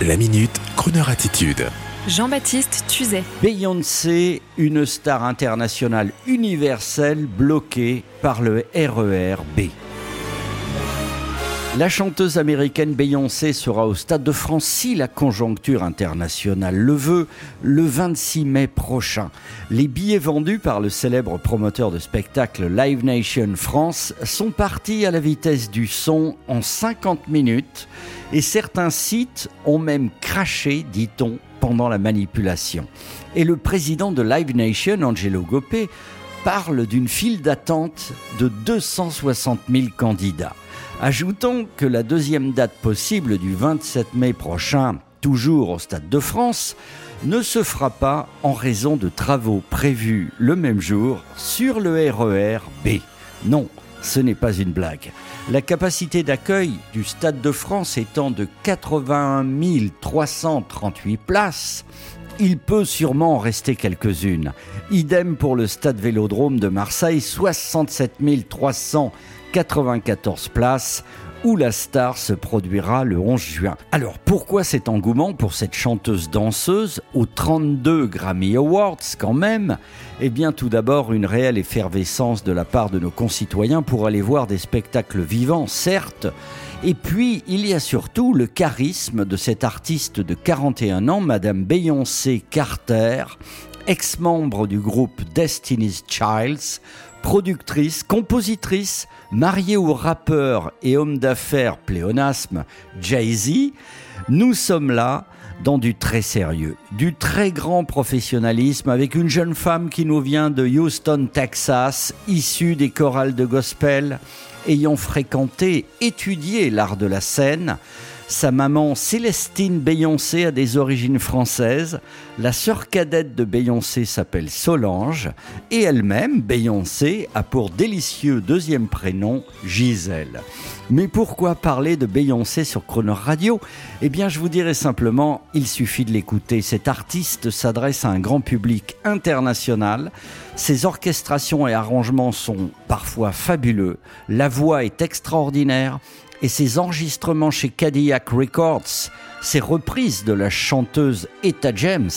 La minute, Kroneur attitude. Jean-Baptiste Tuzet. Beyoncé, une star internationale universelle bloquée par le RER B. La chanteuse américaine Beyoncé sera au Stade de France si la conjoncture internationale le veut le 26 mai prochain. Les billets vendus par le célèbre promoteur de spectacle Live Nation France sont partis à la vitesse du son en 50 minutes et certains sites ont même craché, dit-on, pendant la manipulation. Et le président de Live Nation, Angelo Gopé, parle d'une file d'attente de 260 000 candidats. Ajoutons que la deuxième date possible du 27 mai prochain, toujours au Stade de France, ne se fera pas en raison de travaux prévus le même jour sur le RER B. Non, ce n'est pas une blague. La capacité d'accueil du Stade de France étant de 81 338 places, il peut sûrement en rester quelques-unes. Idem pour le Stade Vélodrome de Marseille, 67 300 94 places où la star se produira le 11 juin. Alors pourquoi cet engouement pour cette chanteuse danseuse aux 32 Grammy Awards quand même? Eh bien tout d'abord une réelle effervescence de la part de nos concitoyens pour aller voir des spectacles vivants, certes, et puis il y a surtout le charisme de cette artiste de 41 ans, Madame Beyoncé Carter, ex-membre du groupe Destiny's Childs, productrice, compositrice, mariée au rappeur et homme d'affaires pléonasme Jay-Z, nous sommes là dans du très sérieux, du très grand professionnalisme avec une jeune femme qui nous vient de Houston, Texas, issue des chorales de gospel, ayant fréquenté, étudié l'art de la scène, sa maman Célestine Beyoncé a des origines françaises. La sœur cadette de Beyoncé s'appelle Solange. Et elle-même, Beyoncé, a pour délicieux deuxième prénom Gisèle. Mais pourquoi parler de Beyoncé sur Croner Radio? Eh bien, je vous dirais simplement, il suffit de l'écouter. Cet artiste s'adresse à un grand public international. Ses orchestrations et arrangements sont parfois fabuleux. La voix est extraordinaire et ses enregistrements chez Cadillac Records, ses reprises de la chanteuse Etta James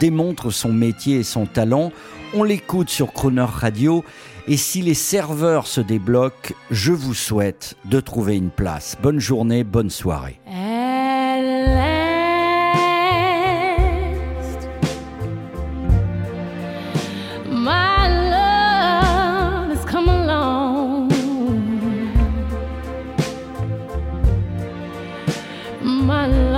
démontrent son métier et son talent. On l'écoute sur Croner Radio et si les serveurs se débloquent, je vous souhaite de trouver une place. Bonne journée, bonne soirée. 算了。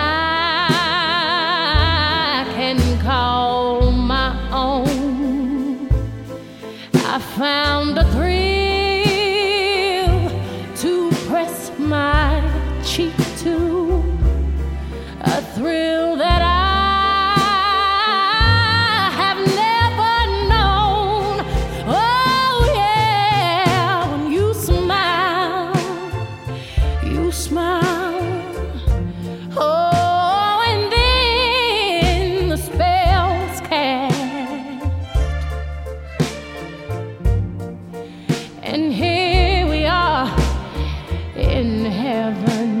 heaven.